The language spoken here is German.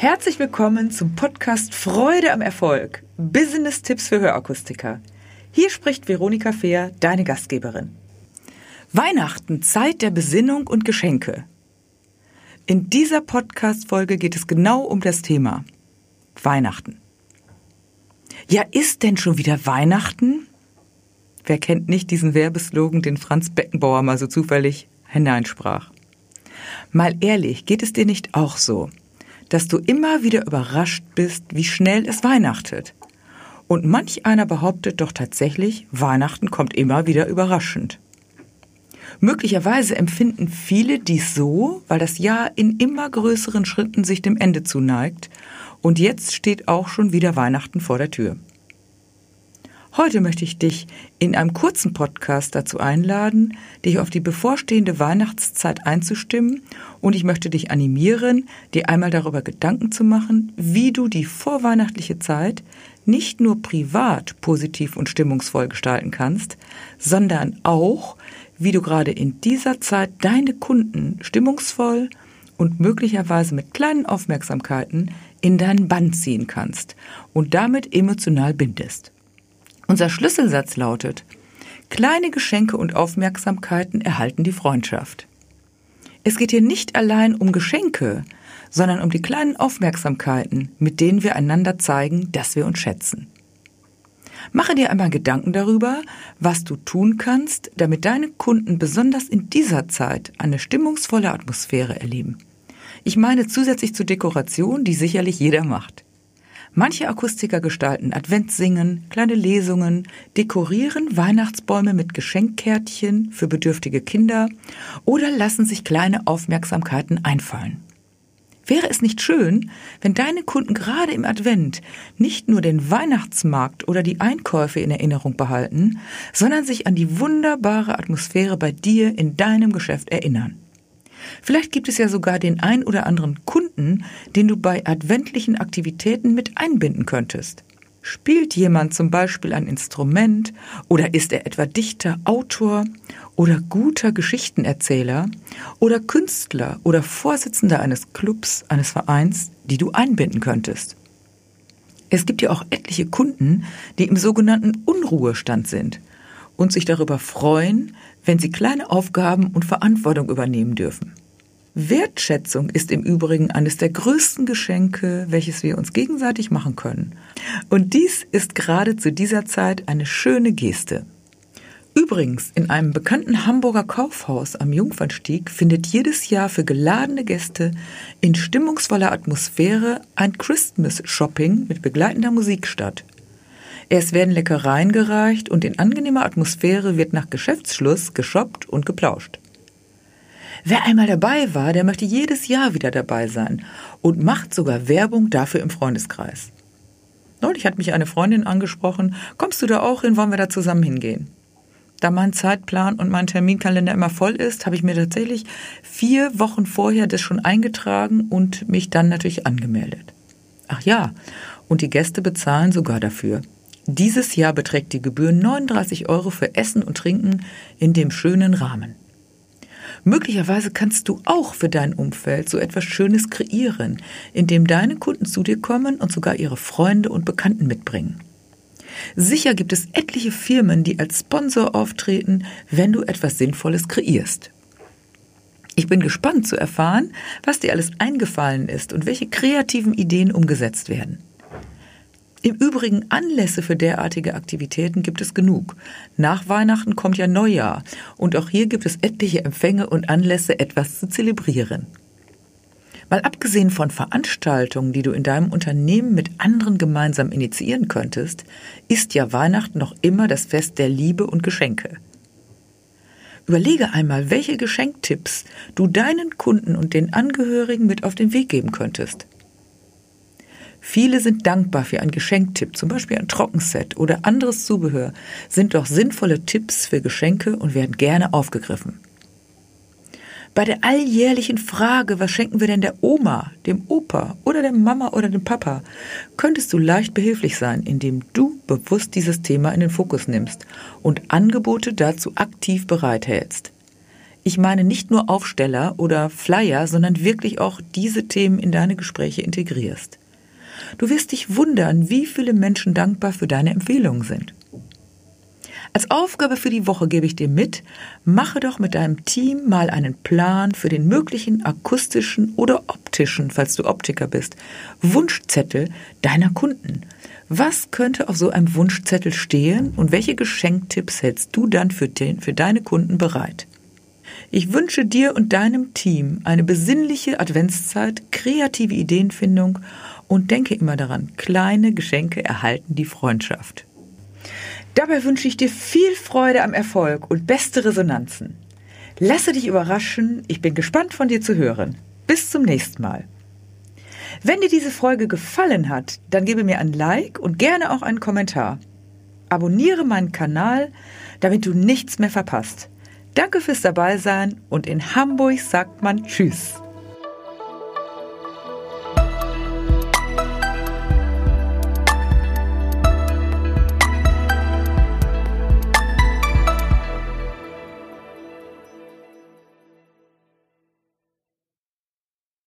Herzlich willkommen zum Podcast Freude am Erfolg. Business-Tipps für Hörakustiker. Hier spricht Veronika Fehr, deine Gastgeberin. Weihnachten, Zeit der Besinnung und Geschenke. In dieser Podcast-Folge geht es genau um das Thema Weihnachten. Ja, ist denn schon wieder Weihnachten? Wer kennt nicht diesen Werbeslogan, den Franz Beckenbauer mal so zufällig hineinsprach? Mal ehrlich, geht es dir nicht auch so, dass du immer wieder überrascht bist, wie schnell es weihnachtet? Und manch einer behauptet doch tatsächlich, Weihnachten kommt immer wieder überraschend. Möglicherweise empfinden viele dies so, weil das Jahr in immer größeren Schritten sich dem Ende zuneigt und jetzt steht auch schon wieder Weihnachten vor der Tür. Heute möchte ich dich in einem kurzen Podcast dazu einladen, dich auf die bevorstehende Weihnachtszeit einzustimmen und ich möchte dich animieren, dir einmal darüber Gedanken zu machen, wie du die vorweihnachtliche Zeit nicht nur privat positiv und stimmungsvoll gestalten kannst, sondern auch, wie du gerade in dieser Zeit deine Kunden stimmungsvoll und möglicherweise mit kleinen Aufmerksamkeiten in deinen Bann ziehen kannst und damit emotional bindest. Unser Schlüsselsatz lautet, kleine Geschenke und Aufmerksamkeiten erhalten die Freundschaft. Es geht hier nicht allein um Geschenke, sondern um die kleinen Aufmerksamkeiten, mit denen wir einander zeigen, dass wir uns schätzen. Mache dir einmal Gedanken darüber, was du tun kannst, damit deine Kunden besonders in dieser Zeit eine stimmungsvolle Atmosphäre erleben. Ich meine zusätzlich zur Dekoration, die sicherlich jeder macht. Manche Akustiker gestalten Adventssingen, kleine Lesungen, dekorieren Weihnachtsbäume mit Geschenkkärtchen für bedürftige Kinder oder lassen sich kleine Aufmerksamkeiten einfallen. Wäre es nicht schön, wenn deine Kunden gerade im Advent nicht nur den Weihnachtsmarkt oder die Einkäufe in Erinnerung behalten, sondern sich an die wunderbare Atmosphäre bei dir in deinem Geschäft erinnern? Vielleicht gibt es ja sogar den ein oder anderen Kunden, den du bei adventlichen Aktivitäten mit einbinden könntest. Spielt jemand zum Beispiel ein Instrument oder ist er etwa Dichter, Autor oder guter Geschichtenerzähler oder Künstler oder Vorsitzender eines Clubs, eines Vereins, die du einbinden könntest? Es gibt ja auch etliche Kunden, die im sogenannten Unruhestand sind und sich darüber freuen, wenn sie kleine Aufgaben und Verantwortung übernehmen dürfen. Wertschätzung ist im Übrigen eines der größten Geschenke, welches wir uns gegenseitig machen können. Und dies ist gerade zu dieser Zeit eine schöne Geste. Übrigens, in einem bekannten Hamburger Kaufhaus am Jungfernstieg findet jedes Jahr für geladene Gäste in stimmungsvoller Atmosphäre ein Christmas Shopping mit begleitender Musik statt. Es werden Leckereien gereicht und in angenehmer Atmosphäre wird nach Geschäftsschluss geshoppt und geplauscht. Wer einmal dabei war, der möchte jedes Jahr wieder dabei sein und macht sogar Werbung dafür im Freundeskreis. Neulich hat mich eine Freundin angesprochen, kommst du da auch hin, wollen wir da zusammen hingehen? Da mein Zeitplan und mein Terminkalender immer voll ist, habe ich mir tatsächlich vier Wochen vorher das schon eingetragen und mich dann natürlich angemeldet. Ach ja, und die Gäste bezahlen sogar dafür. Dieses Jahr beträgt die Gebühr 39 Euro für Essen und Trinken in dem schönen Rahmen. Möglicherweise kannst du auch für dein Umfeld so etwas Schönes kreieren, indem deine Kunden zu dir kommen und sogar ihre Freunde und Bekannten mitbringen. Sicher gibt es etliche Firmen, die als Sponsor auftreten, wenn du etwas Sinnvolles kreierst. Ich bin gespannt zu erfahren, was dir alles eingefallen ist und welche kreativen Ideen umgesetzt werden. Im Übrigen Anlässe für derartige Aktivitäten gibt es genug. Nach Weihnachten kommt ja Neujahr und auch hier gibt es etliche Empfänge und Anlässe, etwas zu zelebrieren. Mal abgesehen von Veranstaltungen, die du in deinem Unternehmen mit anderen gemeinsam initiieren könntest, ist ja Weihnachten noch immer das Fest der Liebe und Geschenke. Überlege einmal, welche Geschenktipps du deinen Kunden und den Angehörigen mit auf den Weg geben könntest. Viele sind dankbar für einen Geschenktipp, zum Beispiel ein Trockenset oder anderes Zubehör, sind doch sinnvolle Tipps für Geschenke und werden gerne aufgegriffen. Bei der alljährlichen Frage, was schenken wir denn der Oma, dem Opa oder der Mama oder dem Papa, könntest du leicht behilflich sein, indem du bewusst dieses Thema in den Fokus nimmst und Angebote dazu aktiv bereithältst. Ich meine nicht nur Aufsteller oder Flyer, sondern wirklich auch diese Themen in deine Gespräche integrierst. Du wirst dich wundern, wie viele Menschen dankbar für deine Empfehlungen sind. Als Aufgabe für die Woche gebe ich dir mit, mache doch mit deinem Team mal einen Plan für den möglichen akustischen oder optischen, falls du Optiker bist, Wunschzettel deiner Kunden. Was könnte auf so einem Wunschzettel stehen und welche Geschenktipps hältst du dann für, den, für deine Kunden bereit? Ich wünsche dir und deinem Team eine besinnliche Adventszeit, kreative Ideenfindung und denke immer daran, kleine Geschenke erhalten die Freundschaft. Dabei wünsche ich dir viel Freude am Erfolg und beste Resonanzen. Lasse dich überraschen, ich bin gespannt von dir zu hören. Bis zum nächsten Mal. Wenn dir diese Folge gefallen hat, dann gebe mir ein Like und gerne auch einen Kommentar. Abonniere meinen Kanal, damit du nichts mehr verpasst. Danke fürs Dabeisein und in Hamburg sagt man Tschüss.